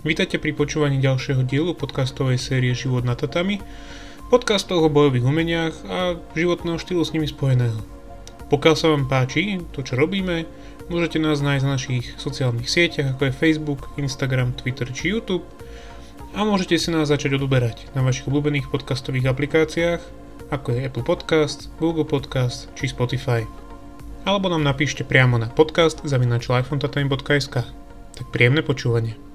Vítajte pri počúvaní ďalšieho dielu podcastovej série Život na tatami, podcastov o bojových umeniach a životného štýlu s nimi spojeného. Pokiaľ sa vám páči to, čo robíme, môžete nás nájsť na našich sociálnych sieťach, ako je Facebook, Instagram, Twitter či YouTube a môžete si nás začať odoberať na vašich obľúbených podcastových aplikáciách, ako je Apple Podcast, Google Podcast či Spotify. Alebo nám napíšte priamo na podcast zavinačlifeontatami.sk. Tak príjemné počúvanie.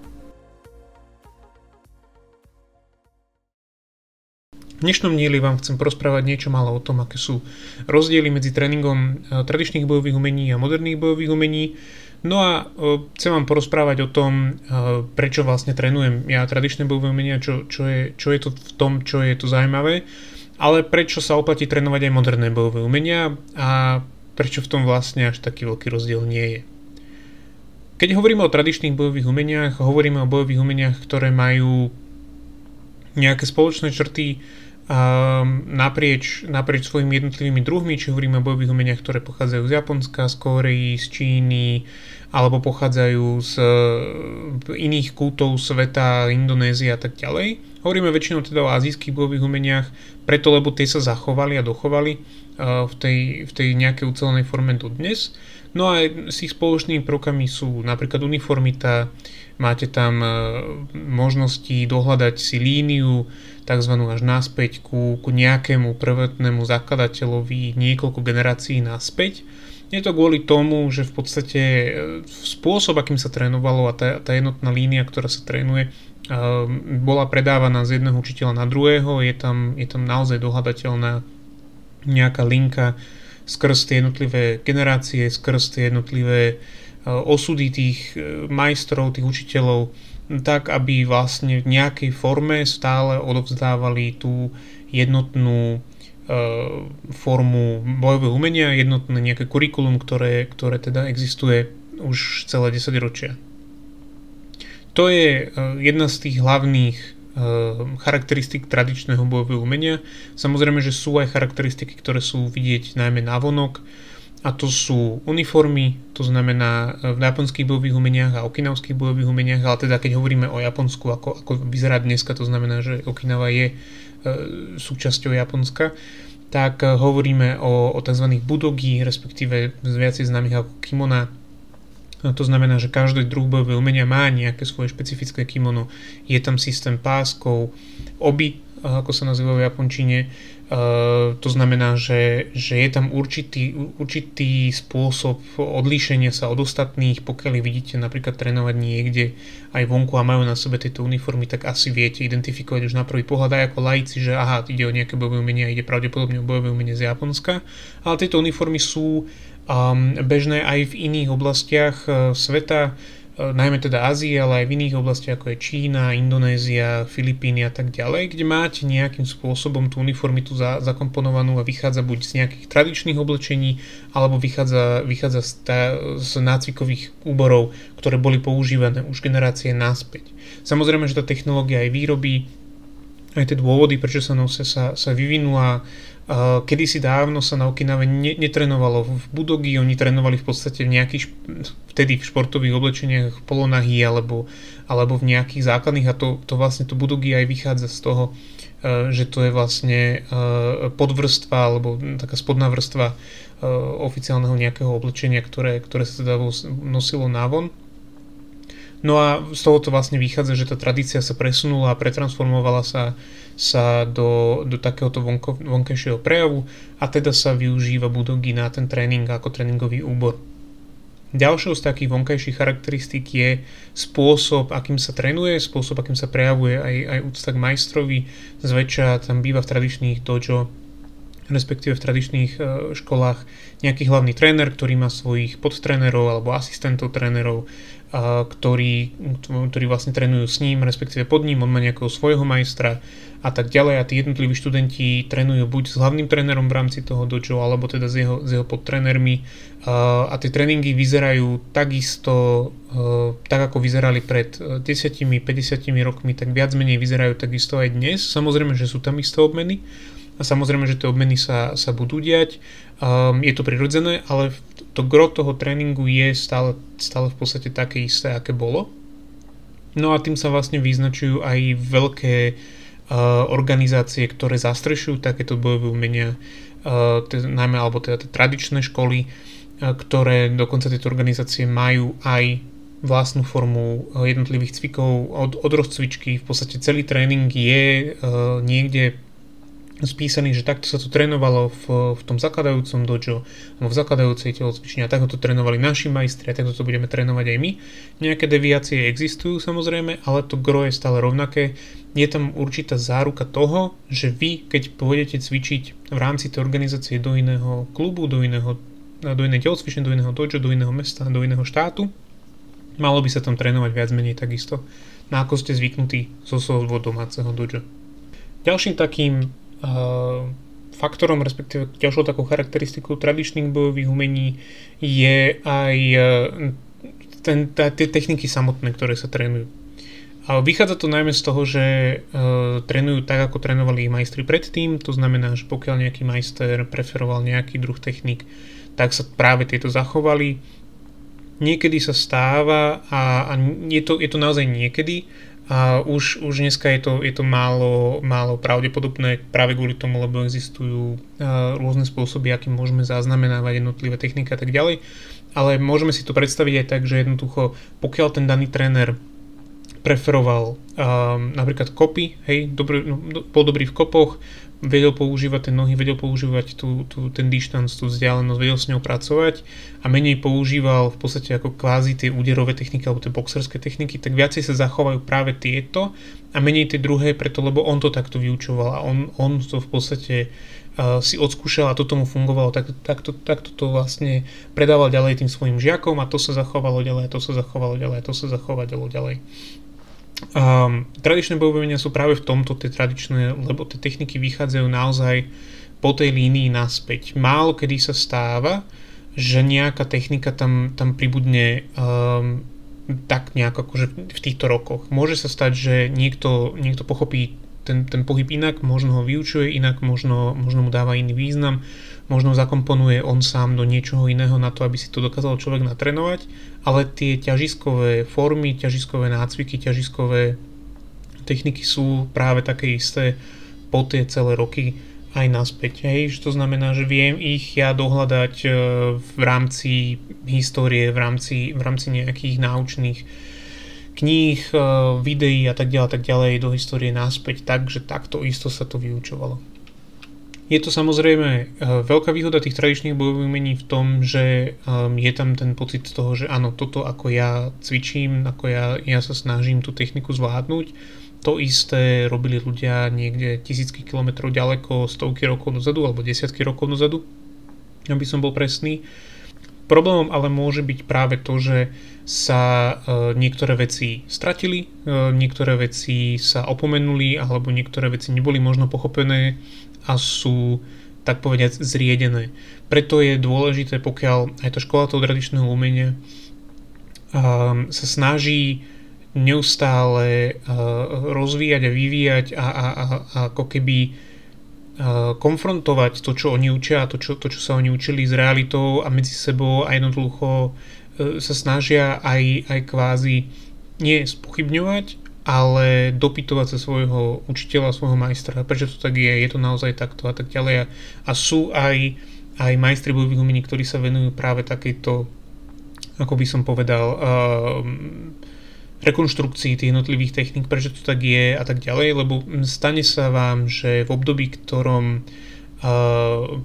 V dnešnom dieli vám chcem porozprávať niečo málo o tom, aké sú rozdiely medzi tréningom e, tradičných bojových umení a moderných bojových umení. No a e, chcem vám porozprávať o tom, e, prečo vlastne trénujem ja tradičné bojové umenia, čo, čo, je, čo je to v tom, čo je to zaujímavé, ale prečo sa oplatí trénovať aj moderné bojové umenia a prečo v tom vlastne až taký veľký rozdiel nie je. Keď hovoríme o tradičných bojových umeniach, hovoríme o bojových umeniach, ktoré majú nejaké spoločné črty naprieč, naprieč svojimi jednotlivými druhmi, či hovoríme o bojových umeniach, ktoré pochádzajú z Japonska, z Kórei, z Číny, alebo pochádzajú z uh, iných kútov sveta, Indonézie a tak ďalej. Hovoríme väčšinou teda o azijských bojových umeniach, preto lebo tie sa zachovali a dochovali uh, v tej, v tej nejakej ucelenej forme do dnes. No a s ich spoločnými prvkami sú napríklad uniformita, máte tam uh, možnosti dohľadať si líniu, tzv. až naspäť ku, ku nejakému prvotnému zakladateľovi niekoľko generácií naspäť. Je to kvôli tomu, že v podstate e, spôsob, akým sa trénovalo a tá, tá jednotná línia, ktorá sa trénuje, e, bola predávaná z jedného učiteľa na druhého, je tam, je tam naozaj dohľadateľná nejaká linka skrz tie jednotlivé generácie, skrz tie jednotlivé e, osudy tých majstrov, tých učiteľov, tak aby vlastne v nejakej forme stále odovzdávali tú jednotnú e, formu bojového umenia, jednotné nejaké kurikulum, ktoré, ktoré teda existuje už celé 10 ročia. To je e, jedna z tých hlavných e, charakteristik tradičného bojového umenia. Samozrejme, že sú aj charakteristiky, ktoré sú vidieť najmä na vonok, a to sú uniformy, to znamená v japonských bojových umeniach a okinavských bojových umeniach, ale teda keď hovoríme o Japonsku, ako, ako vyzerá dneska, to znamená, že Okinawa je e, súčasťou Japonska, tak e, hovoríme o, o tzv. budogi, respektíve viacej známych ako kimona. To znamená, že každý druh bojové umenia má nejaké svoje špecifické kimono. Je tam systém páskov, obi, ako sa nazýva v Japončine, Uh, to znamená, že, že je tam určitý, určitý spôsob odlíšenia sa od ostatných, pokiaľ vidíte napríklad trénovať niekde aj vonku a majú na sebe tieto uniformy, tak asi viete identifikovať už na prvý pohľad aj ako laici, že aha, ide o nejaké bojové umenie ide pravdepodobne o bojové umenie z Japonska, ale tieto uniformy sú um, bežné aj v iných oblastiach uh, sveta, najmä teda Ázie, ale aj v iných oblastiach ako je Čína, Indonézia, Filipíny a tak ďalej, kde máte nejakým spôsobom tú uniformitu za, zakomponovanú a vychádza buď z nejakých tradičných oblečení, alebo vychádza, vychádza z, tá, z nácvikových úborov, ktoré boli používané už generácie naspäť. Samozrejme, že tá technológia aj výroby, aj tie dôvody, prečo sa nosia, sa, sa vyvinula Kedy si dávno sa na Okinave netrenovalo v budogi, oni trénovali v podstate v nejakých, vtedy v športových oblečeniach polonahy alebo, alebo v nejakých základných a to, to vlastne to budogi aj vychádza z toho, e, že to je vlastne e, podvrstva alebo taká spodná vrstva oficiálneho nejakého oblečenia, ktoré, ktoré sa teda nosilo návon. No a z toho to vlastne vychádza, že tá tradícia sa presunula a pretransformovala sa sa do, do takéhoto vonko, vonkajšieho prejavu a teda sa využíva budogi na ten tréning ako tréningový úbor. Ďalšou z takých vonkajších charakteristík je spôsob, akým sa trénuje, spôsob, akým sa prejavuje aj, aj úcta k majstrovi. Zväčša tam býva v tradičných dojo respektíve v tradičných e, školách nejaký hlavný tréner, ktorý má svojich podtrénerov alebo asistentov trénerov, ktorí, ktorí vlastne trénujú s ním, respektíve pod ním, on má nejakého svojho majstra a tak ďalej a tí jednotliví študenti trénujú buď s hlavným trénerom v rámci toho dojo, alebo teda s jeho, s jeho podtrénermi a tie tréningy vyzerajú takisto tak ako vyzerali pred 10-50 rokmi, tak viac menej vyzerajú takisto aj dnes. Samozrejme, že sú tam isté obmeny, a samozrejme, že tie obmeny sa, sa budú diať. Um, je to prirodzené, ale to gro toho tréningu je stále, stále v podstate také isté, aké bolo. No a tým sa vlastne vyznačujú aj veľké uh, organizácie, ktoré zastrešujú takéto bojové umenia, uh, teda, najmä alebo teda tie tradičné školy, uh, ktoré dokonca tieto organizácie majú aj vlastnú formu jednotlivých cvikov od, od rozcvičky. V podstate celý tréning je uh, niekde spísaný, že takto sa to trénovalo v, v tom zakladajúcom dojo, alebo v zakladajúcej telocvični a takto to trénovali naši majstri a takto to budeme trénovať aj my. Nejaké deviácie existujú samozrejme, ale to gro je stále rovnaké. Je tam určitá záruka toho, že vy, keď pôjdete cvičiť v rámci tej organizácie do iného klubu, do iného do inej telocvične, do iného dojo, do iného mesta, do iného štátu, malo by sa tam trénovať viac menej takisto, na ako ste zvyknutí zo svojho domáceho dojo. Ďalším takým faktorom, respektíve ďalšou takou charakteristikou tradičných bojových umení je aj e, ten, tie techniky samotné, ktoré sa trénujú. A vychádza to najmä z toho, že uh, trénujú tak, ako trénovali ich majstri predtým, to znamená, že pokiaľ nejaký majster preferoval nejaký druh technik, tak sa práve tieto zachovali. Niekedy sa stáva a, a je, to, je to naozaj niekedy, a už, už dneska je to, je to málo, málo pravdepodobné práve kvôli tomu, lebo existujú rôzne spôsoby, akým môžeme zaznamenávať jednotlivé techniky a tak ďalej. Ale môžeme si to predstaviť aj tak, že jednoducho, pokiaľ ten daný tréner preferoval um, napríklad kopy, hej, dobrý, no, bol dobrý v kopoch, vedel používať tie nohy, vedel používať tú, tú, ten distanc, tú vzdialenosť, vedel s ňou pracovať a menej používal v podstate ako kvázi tie úderové techniky alebo tie boxerské techniky, tak viacej sa zachovajú práve tieto a menej tie druhé, preto lebo on to takto vyučoval a on, on to v podstate uh, si odskúšal a to tomu fungovalo, tak, takto, takto to vlastne predával ďalej tým svojim žiakom a to sa zachovalo ďalej, to sa zachovalo ďalej, to sa zachovalo ďalej. Um, tradičné bojové sú práve v tomto tie tradičné, lebo tie techniky vychádzajú naozaj po tej línii naspäť. Málo kedy sa stáva, že nejaká technika tam, tam pribudne um, tak nejako akože v týchto rokoch. Môže sa stať, že niekto, niekto pochopí ten, ten pohyb inak, možno ho vyučuje inak, možno, možno mu dáva iný význam, možno zakomponuje on sám do niečoho iného na to, aby si to dokázal človek natrenovať, ale tie ťažiskové formy, ťažiskové nácviky, ťažiskové techniky sú práve také isté po tie celé roky aj naspäť. Hej? Že to znamená, že viem ich ja dohľadať e, v rámci histórie, v rámci, v rámci nejakých náučných kníh, e, videí a tak ďalej, tak ďalej do histórie naspäť, takže takto isto sa to vyučovalo. Je to samozrejme eh, veľká výhoda tých tradičných bojových umení v tom, že um, je tam ten pocit toho, že áno, toto ako ja cvičím, ako ja, ja sa snažím tú techniku zvládnuť, to isté robili ľudia niekde tisícky kilometrov ďaleko, stovky rokov dozadu alebo desiatky rokov dozadu, aby som bol presný. Problémom ale môže byť práve to, že sa e, niektoré veci stratili, e, niektoré veci sa opomenuli alebo niektoré veci neboli možno pochopené a sú tak povediať zriedené. Preto je dôležité, pokiaľ aj tá škola toho tradičného umenia um, sa snaží neustále uh, rozvíjať a vyvíjať a, a, a, a ako keby uh, konfrontovať to, čo oni učia to čo, to, čo sa oni učili s realitou a medzi sebou a jednoducho uh, sa snažia aj, aj kvázi nie spochybňovať, ale dopytovať sa svojho učiteľa, svojho majstra, prečo to tak je, je to naozaj takto a tak ďalej. A sú aj, aj majstri bojových umení, ktorí sa venujú práve takejto, ako by som povedal, uh, rekonštrukcii tých jednotlivých techník, prečo to tak je a tak ďalej, lebo stane sa vám, že v období, ktorom Uh,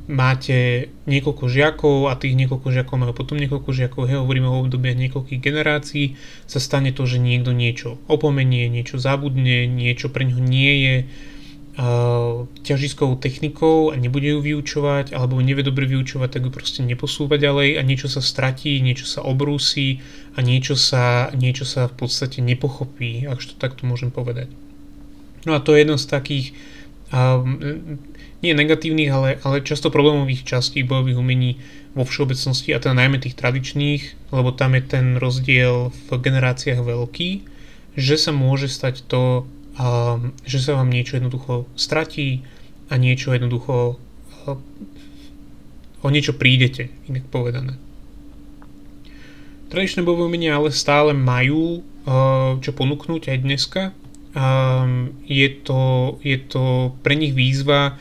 máte niekoľko žiakov a tých niekoľko žiakov majú potom niekoľko žiakov, hej, hovoríme o obdobiach niekoľkých generácií, sa stane to, že niekto niečo opomenie, niečo zabudne, niečo pre ňo nie je uh, ťažiskovou technikou a nebude ju vyučovať, alebo nevie dobre vyučovať, tak ju proste neposúva ďalej a niečo sa stratí, niečo sa obrúsi a niečo sa, niečo sa v podstate nepochopí, ak to takto môžem povedať. No a to je jedno z takých um, nie negatívnych, ale, ale často problémových častí bojových umení vo všeobecnosti, a teda najmä tých tradičných, lebo tam je ten rozdiel v generáciách veľký, že sa môže stať to, um, že sa vám niečo jednoducho stratí a niečo jednoducho uh, o niečo prídete, inak povedané. Tradičné bojové umenia ale stále majú čo ponúknuť aj dneska. Je to, je to pre nich výzva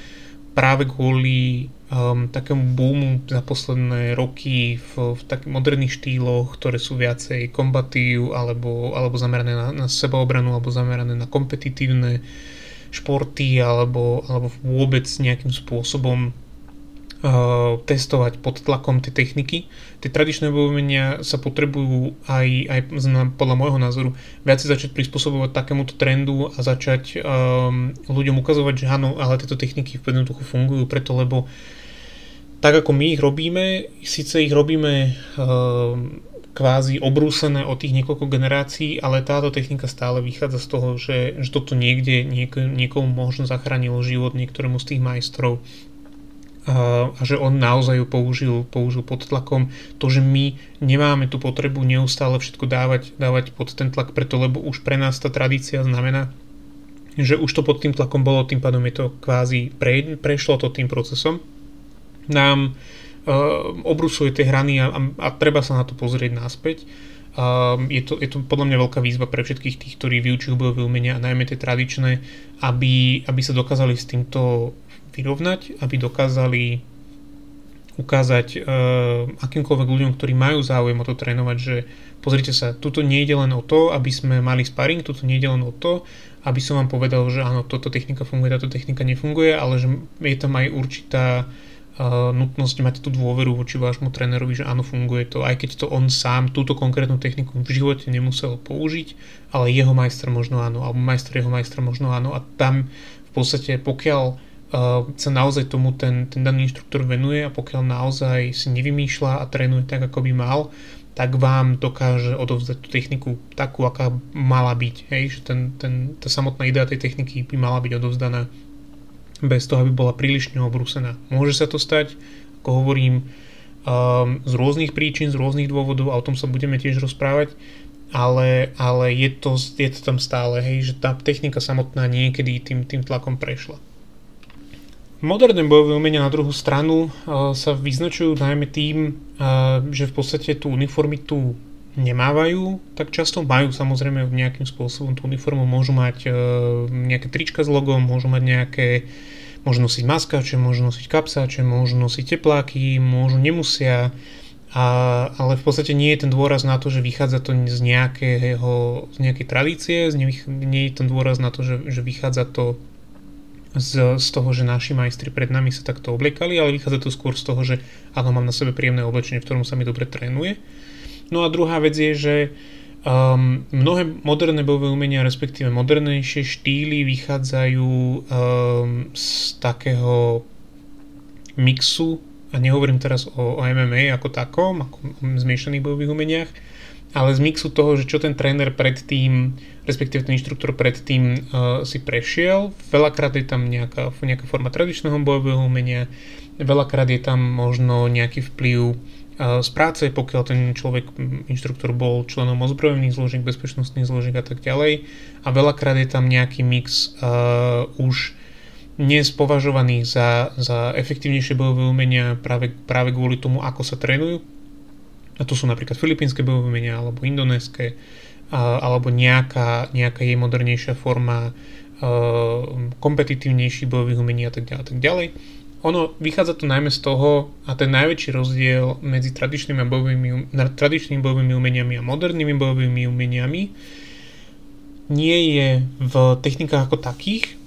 práve kvôli um, takému boomu za posledné roky v, v takých moderných štýloch, ktoré sú viacej kombatív alebo, alebo zamerané na, na sebaobranu alebo zamerané na kompetitívne športy alebo, alebo vôbec nejakým spôsobom testovať pod tlakom tie techniky. Tie tradičné bojovenia sa potrebujú aj, aj podľa môjho názoru viac začať prispôsobovať takémuto trendu a začať um, ľuďom ukazovať, že áno, ale tieto techniky v jednoducho fungujú preto, lebo tak ako my ich robíme, síce ich robíme um, kvázi obrúsené od tých niekoľko generácií, ale táto technika stále vychádza z toho, že, že toto niekde niek- niekomu možno zachránilo život niektorému z tých majstrov a, že on naozaj ju použil, použil pod tlakom. To, že my nemáme tú potrebu neustále všetko dávať, dávať pod ten tlak preto, lebo už pre nás tá tradícia znamená, že už to pod tým tlakom bolo, tým pádom je to kvázi pre, prešlo to tým procesom. Nám uh, obrusuje tie hrany a, a, a treba sa na to pozrieť naspäť. Um, je, to, je to podľa mňa veľká výzva pre všetkých tých, ktorí vyučujú bojové umenia a najmä tie tradičné, aby, aby sa dokázali s týmto vyrovnať, aby dokázali ukázať uh, akýmkoľvek ľuďom, ktorí majú záujem o to trénovať, že pozrite sa, tuto ide len o to, aby sme mali sparring, tuto ide len o to, aby som vám povedal, že áno, toto technika funguje, táto technika nefunguje, ale že je tam aj určitá uh, nutnosť mať tú dôveru voči vášmu trénerovi, že áno, funguje to, aj keď to on sám túto konkrétnu techniku v živote nemusel použiť, ale jeho majster možno áno, alebo majster jeho majstra možno áno a tam v podstate pokiaľ sa naozaj tomu ten, ten daný inštruktor venuje a pokiaľ naozaj si nevymýšľa a trénuje tak, ako by mal, tak vám dokáže odovzdať tú techniku takú, aká mala byť. Hej? Že ten, ten, tá samotná idea tej techniky by mala byť odovzdaná bez toho, aby bola príliš obrúsená. Môže sa to stať, ako hovorím, um, z rôznych príčin, z rôznych dôvodov a o tom sa budeme tiež rozprávať, ale, ale je, to, je to tam stále, hej, že tá technika samotná niekedy tým, tým tlakom prešla. Moderné bojové umenia na druhú stranu uh, sa vyznačujú najmä tým, uh, že v podstate tú uniformitu nemávajú, tak často. Majú samozrejme nejakým spôsobom tú uniformu, môžu mať uh, nejaké trička s logom, môžu mať nejaké, môžu nosiť maskáče, môžu nosiť kapsáče, môžu nosiť tepláky, môžu, nemusia, a, ale v podstate nie je ten dôraz na to, že vychádza to z, nejakého, z nejakej tradície, z nie, nie je ten dôraz na to, že, že vychádza to z, z toho, že naši majstri pred nami sa takto obliekali, ale vychádza to skôr z toho, že áno, mám na sebe príjemné oblečenie, v ktorom sa mi dobre trénuje. No a druhá vec je, že um, mnohé moderné bojové umenia, respektíve modernejšie štýly vychádzajú um, z takého mixu, a nehovorím teraz o, o MMA ako takom, ako o zmiešaných bojových umeniach, ale z mixu toho, že čo ten tréner predtým, respektíve ten inštruktor predtým uh, si prešiel, veľakrát je tam nejaká, nejaká forma tradičného bojového umenia, veľakrát je tam možno nejaký vplyv uh, z práce, pokiaľ ten človek, inštruktor bol členom ozbrojených zložiek, bezpečnostných zložiek a tak ďalej. A veľakrát je tam nejaký mix uh, už dnes považovaných za, za efektívnejšie bojové umenia práve, práve kvôli tomu, ako sa trénujú, a to sú napríklad filipínske bojové alebo indonéske alebo nejaká, nejaká jej modernejšia forma kompetitívnejší bojových umení a tak ďalej, tak ďalej. Ono vychádza to najmä z toho, a ten najväčší rozdiel medzi tradičnými bojovými, tradičnými bojovými umeniami a modernými bojovými umeniami nie je v technikách ako takých,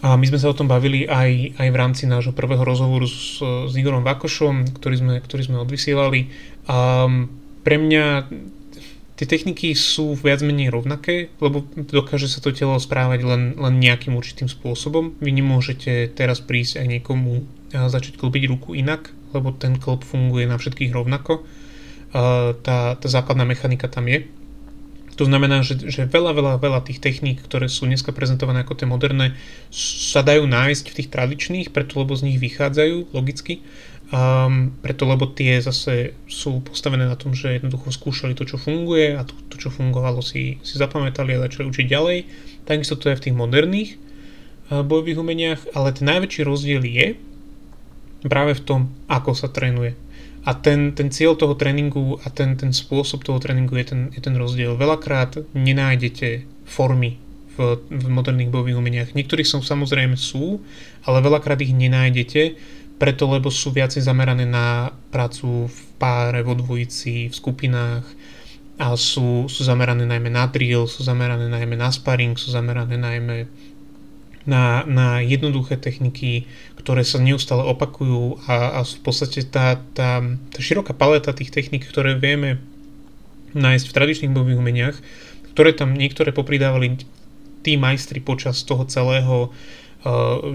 a my sme sa o tom bavili aj, aj v rámci nášho prvého rozhovoru s, s Igorom Vakošom, ktorý sme, ktorý sme odvysielali. A pre mňa tie techniky sú viac menej rovnaké, lebo dokáže sa to telo správať len, len nejakým určitým spôsobom. Vy nemôžete teraz prísť aj niekomu a začať klbiť ruku inak, lebo ten klb funguje na všetkých rovnako. A tá, tá základná mechanika tam je. To znamená, že, že veľa, veľa, veľa tých techník, ktoré sú dneska prezentované ako tie moderné, sa dajú nájsť v tých tradičných, preto lebo z nich vychádzajú logicky, um, preto lebo tie zase sú postavené na tom, že jednoducho skúšali to, čo funguje a to, to čo fungovalo si, si zapamätali a začali učiť ďalej. Takisto to je v tých moderných uh, bojových umeniach, ale ten najväčší rozdiel je, práve v tom, ako sa trénuje. A ten, ten cieľ toho tréningu a ten, ten spôsob toho tréningu je ten, je ten rozdiel. Veľakrát nenájdete formy v, v moderných bojových umeniach. Niektorí som samozrejme sú, ale veľakrát ich nenájdete, preto lebo sú viacej zamerané na prácu v páre, vo dvojici, v skupinách a sú, sú zamerané najmä na drill, sú zamerané najmä na sparring, sú zamerané najmä na, na jednoduché techniky, ktoré sa neustále opakujú a, a v podstate tá, tá, tá široká paleta tých technik, ktoré vieme nájsť v tradičných bojových umeniach, ktoré tam niektoré popridávali tí majstri počas toho celého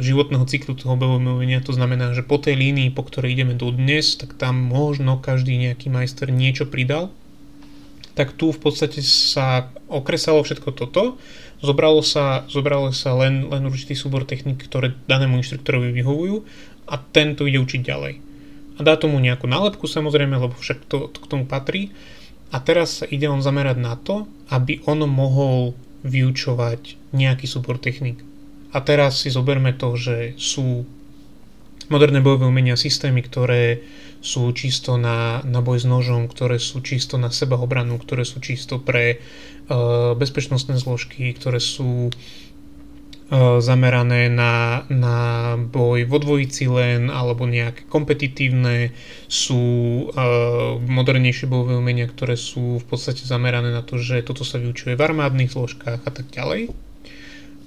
životného cyklu toho bojového umenia, to znamená, že po tej línii, po ktorej ideme do dnes, tak tam možno každý nejaký majster niečo pridal, tak tu v podstate sa okresalo všetko toto Zobralo sa, zobralo sa len, len určitý súbor technik, ktoré danému inštruktorovi vyhovujú a ten to ide učiť ďalej. A dá tomu nejakú nálepku samozrejme, lebo však to, to k tomu patrí. A teraz sa ide on zamerať na to, aby on mohol vyučovať nejaký súbor technik. A teraz si zoberme to, že sú moderné bojové umenia systémy, ktoré sú čisto na, na boj s nožom, ktoré sú čisto na seba obranu, ktoré sú čisto pre uh, bezpečnostné zložky, ktoré sú uh, zamerané na, na boj vo dvojici len alebo nejaké kompetitívne, sú uh, modernejšie bojové umenia, ktoré sú v podstate zamerané na to, že toto sa vyučuje v armádnych zložkách a tak ďalej.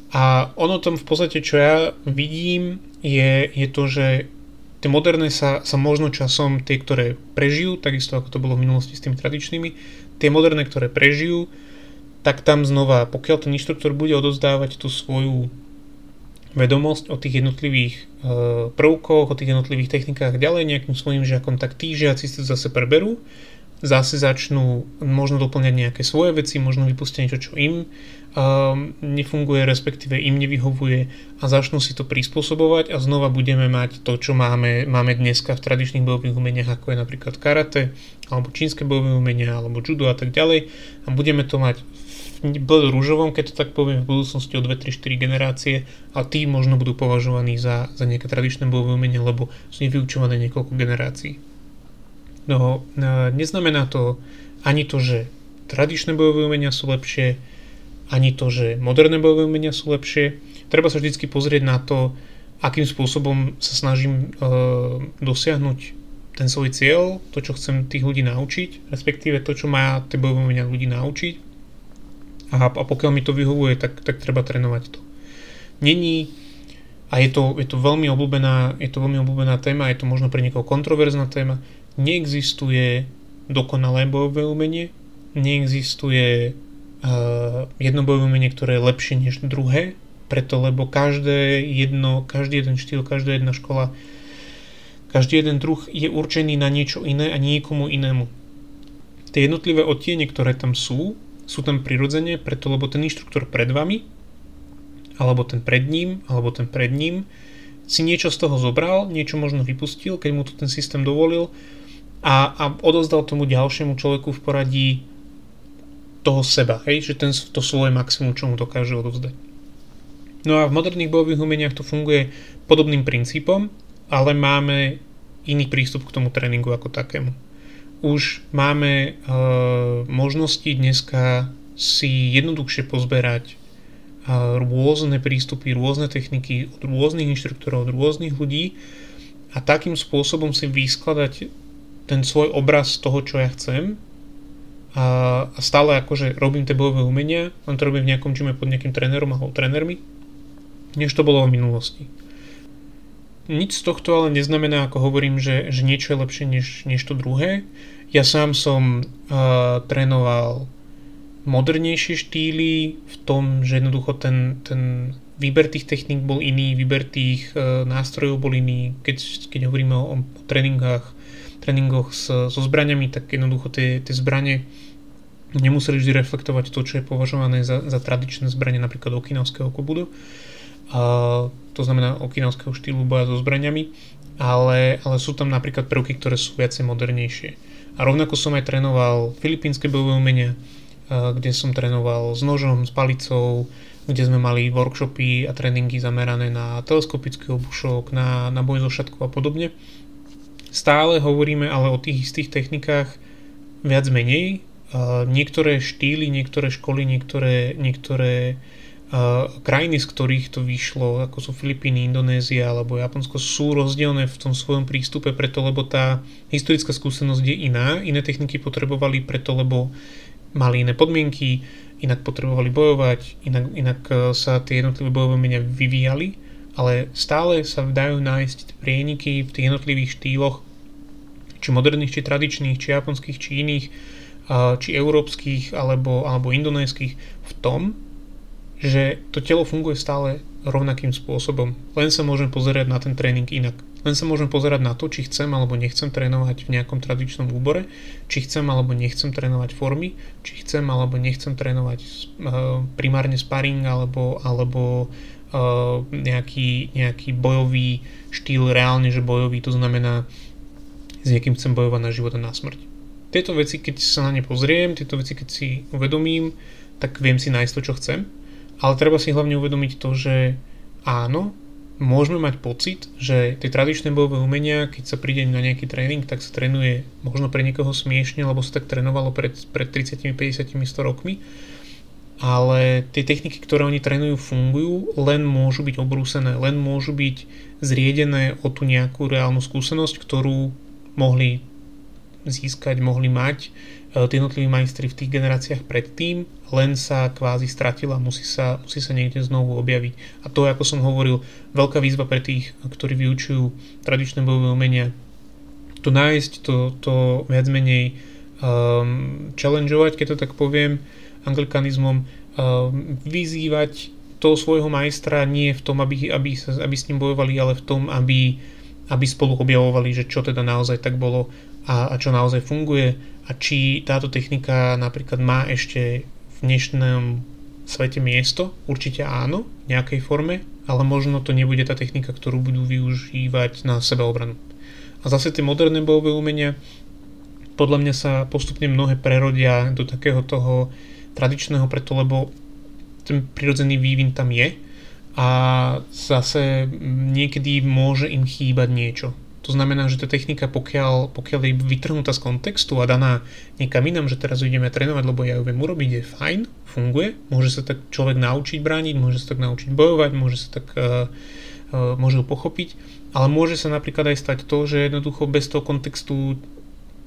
A ono tam v podstate, čo ja vidím, je, je to, že tie moderné sa, sa možno časom, tie, ktoré prežijú, takisto ako to bolo v minulosti s tými tradičnými, tie moderné, ktoré prežijú, tak tam znova, pokiaľ ten inštruktor bude odozdávať tú svoju vedomosť o tých jednotlivých e, prvkoch, o tých jednotlivých technikách ďalej nejakým svojim žiakom, tak tí žiaci si to zase preberú zase začnú možno doplňať nejaké svoje veci, možno vypustia niečo, čo im um, nefunguje, respektíve im nevyhovuje a začnú si to prispôsobovať a znova budeme mať to, čo máme, máme dneska v tradičných bojových umeniach, ako je napríklad karate, alebo čínske bojové umenia, alebo judo a tak ďalej a budeme to mať v rúžovom, keď to tak poviem, v budúcnosti o 2, 3, 4 generácie a tí možno budú považovaní za, za nejaké tradičné bojové umenia, lebo sú vyučované niekoľko generácií. No, e, neznamená to ani to, že tradičné bojové umenia sú lepšie, ani to, že moderné bojové umenia sú lepšie. Treba sa vždy pozrieť na to, akým spôsobom sa snažím e, dosiahnuť ten svoj cieľ, to, čo chcem tých ľudí naučiť, respektíve to, čo má tie bojové umenia ľudí naučiť. A, a pokiaľ mi to vyhovuje, tak, tak treba trénovať to. Není a je to, je to veľmi obľúbená, je to veľmi obľúbená téma, je to možno pre niekoho kontroverzná téma, neexistuje dokonalé bojové umenie, neexistuje jedno bojové umenie, ktoré je lepšie než druhé, preto lebo každé jedno, každý jeden štýl, každá jedna škola, každý jeden druh je určený na niečo iné a niekomu inému. Tie jednotlivé odtiene, ktoré tam sú, sú tam prirodzene, preto lebo ten inštruktor pred vami, alebo ten pred ním, alebo ten pred ním, si niečo z toho zobral, niečo možno vypustil, keď mu to ten systém dovolil a, a odozdal tomu ďalšiemu človeku v poradí toho seba, hej, že ten, to svoje maximum, čo mu dokáže odovzdať. No a v moderných bojových umeniach to funguje podobným princípom, ale máme iný prístup k tomu tréningu ako takému. Už máme e, možnosti dneska si jednoduchšie pozberať e, rôzne prístupy, rôzne techniky od rôznych inštruktorov, od rôznych ľudí a takým spôsobom si vyskladať ten svoj obraz toho, čo ja chcem a, a stále akože robím tie bojové umenia, len to robím v nejakom čime pod nejakým trénerom alebo trénermi, než to bolo v minulosti. Nič z tohto ale neznamená, ako hovorím, že, že niečo je lepšie než, než to druhé. Ja sám som uh, trénoval modernejšie štýly v tom, že jednoducho ten, ten výber tých techník bol iný, výber tých uh, nástrojov bol iný, keď, keď hovoríme o, o tréningách tréningoch s, so zbraniami, tak jednoducho tie, tie zbranie nemuseli vždy reflektovať to, čo je považované za, za tradičné zbranie napríklad okinavského kobudu. A, to znamená okinavského štýlu boja so zbraniami, ale, ale sú tam napríklad prvky, ktoré sú viacej modernejšie. A rovnako som aj trénoval filipínske bojové umenia, kde som trénoval s nožom, s palicou, kde sme mali workshopy a tréningy zamerané na teleskopický obušok, na, na boj so šatkou a podobne. Stále hovoríme ale o tých istých technikách viac menej. Niektoré štýly, niektoré školy, niektoré, niektoré krajiny, z ktorých to vyšlo, ako sú Filipíny, Indonézia alebo Japonsko, sú rozdielne v tom svojom prístupe preto, lebo tá historická skúsenosť je iná. Iné techniky potrebovali preto, lebo mali iné podmienky, inak potrebovali bojovať, inak, inak e, sa tie jednotlivé bojové menia vyvíjali, ale stále sa dajú nájsť prieniky v tých jednotlivých štýloch, či moderných, či tradičných, či japonských, či iných, či európskych alebo, alebo indonéskych v tom, že to telo funguje stále rovnakým spôsobom. Len sa môžem pozerať na ten tréning inak. Len sa môžem pozerať na to, či chcem alebo nechcem trénovať v nejakom tradičnom úbore, či chcem alebo nechcem trénovať formy, či chcem alebo nechcem trénovať primárne sparring alebo, alebo nejaký, nejaký bojový štýl, reálne, že bojový, to znamená s niekým chcem bojovať na život a na smrť. Tieto veci, keď sa na ne pozriem, tieto veci, keď si uvedomím, tak viem si nájsť to, čo chcem ale treba si hlavne uvedomiť to, že áno, môžeme mať pocit, že tie tradičné bojové umenia, keď sa príde na nejaký tréning, tak sa trénuje možno pre niekoho smiešne, lebo sa tak trénovalo pred, pred 30, 50, 100 rokmi. Ale tie techniky, ktoré oni trénujú, fungujú, len môžu byť obrúsené, len môžu byť zriedené o tú nejakú reálnu skúsenosť, ktorú mohli získať, mohli mať E, tí jednotliví majstri v tých generáciách predtým, len sa kvázi stratila, musí sa, musí sa niekde znovu objaviť. A to, ako som hovoril, veľká výzva pre tých, ktorí vyučujú tradičné bojové umenia, to nájsť, to, to viac menej um, challengeovať, keď to tak poviem, anglikanizmom, um, vyzývať toho svojho majstra nie v tom, aby, aby, sa, aby s ním bojovali, ale v tom, aby, aby spolu objavovali, že čo teda naozaj tak bolo a, a čo naozaj funguje a či táto technika napríklad má ešte v dnešnom svete miesto, určite áno, v nejakej forme, ale možno to nebude tá technika, ktorú budú využívať na sebeobranu. A zase tie moderné bojové umenia, podľa mňa sa postupne mnohé prerodia do takého toho tradičného, preto lebo ten prirodzený vývin tam je a zase niekedy môže im chýbať niečo. To znamená, že tá technika, pokiaľ, pokiaľ je vytrhnutá z kontextu a daná niekam inam, že teraz ideme trénovať, lebo ja ju viem urobiť, je fajn, funguje, môže sa tak človek naučiť brániť, môže sa tak naučiť bojovať, môže sa tak uh, uh, môže ho pochopiť, ale môže sa napríklad aj stať to, že jednoducho bez toho kontextu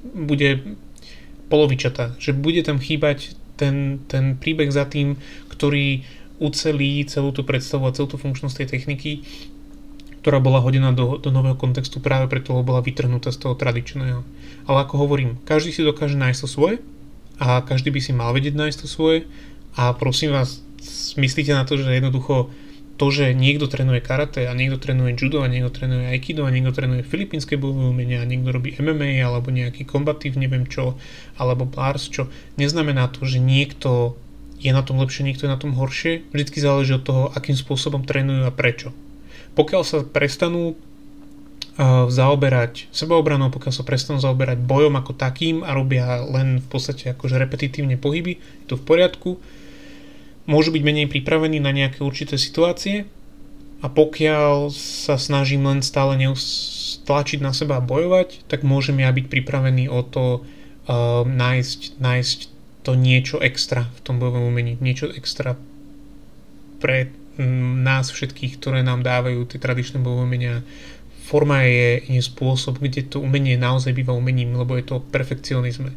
bude polovičatá, že bude tam chýbať ten, ten príbeh za tým, ktorý ucelí celú tú predstavu a celú tú funkčnosť tej techniky ktorá bola hodená do, do nového kontextu práve preto, lebo bola vytrhnutá z toho tradičného. Ale ako hovorím, každý si dokáže nájsť to svoje a každý by si mal vedieť nájsť to svoje a prosím vás, myslíte na to, že jednoducho to, že niekto trénuje karate a niekto trénuje judo a niekto trénuje aikido a niekto trénuje filipínske bojové umenia a niekto robí MMA alebo nejaký kombatív neviem čo alebo bars čo, neznamená to, že niekto je na tom lepšie, niekto je na tom horšie. Vždycky záleží od toho, akým spôsobom trénujú a prečo. Pokiaľ sa prestanú zaoberať sebaobranou, pokiaľ sa prestanú zaoberať bojom ako takým a robia len v podstate akože repetitívne pohyby, je to v poriadku. Môžu byť menej pripravení na nejaké určité situácie a pokiaľ sa snažím len stále neustlačiť na seba a bojovať, tak môžem ja byť pripravený o to uh, nájsť, nájsť to niečo extra v tom bojovom umení, niečo extra pre nás všetkých, ktoré nám dávajú tie tradičné bojové umenia. Forma je, je spôsob, kde to umenie naozaj býva umením, lebo je to perfekcionizme.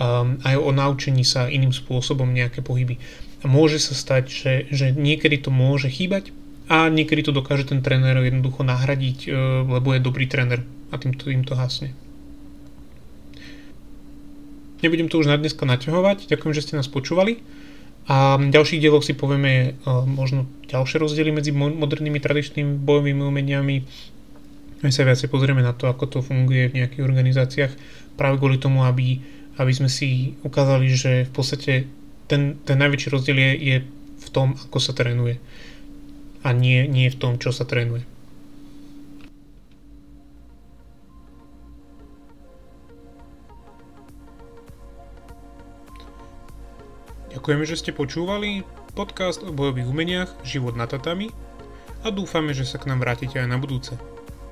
Um, aj o naučení sa iným spôsobom nejaké pohyby. A môže sa stať, že, že niekedy to môže chýbať a niekedy to dokáže ten tréner jednoducho nahradiť, uh, lebo je dobrý tréner a týmto im to hasne. Nebudem to už na dneska naťahovať, ďakujem, že ste nás počúvali. A v ďalších dieloch si povieme uh, možno ďalšie rozdiely medzi modernými tradičnými bojovými umeniami. My sa viacej pozrieme na to, ako to funguje v nejakých organizáciách, práve kvôli tomu, aby, aby sme si ukázali, že v podstate ten, ten najväčší rozdiel je, je v tom, ako sa trénuje a nie, nie v tom, čo sa trénuje. Ďakujeme, že ste počúvali. podcast o bojových umeniach Život na tatami a dúfame, že sa k nám vrátite aj na budúce.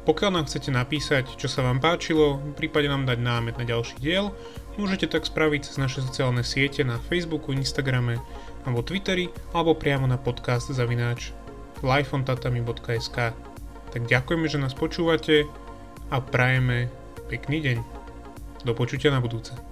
Pokiaľ nám chcete napísať, čo sa vám páčilo, prípadne nám dať námet na ďalší diel, môžete tak spraviť cez naše sociálne siete na Facebooku, Instagrame alebo Twitteri alebo priamo na podcast zavináč lifeontatami.sk Tak ďakujeme, že nás počúvate a prajeme pekný deň. Do počutia na budúce.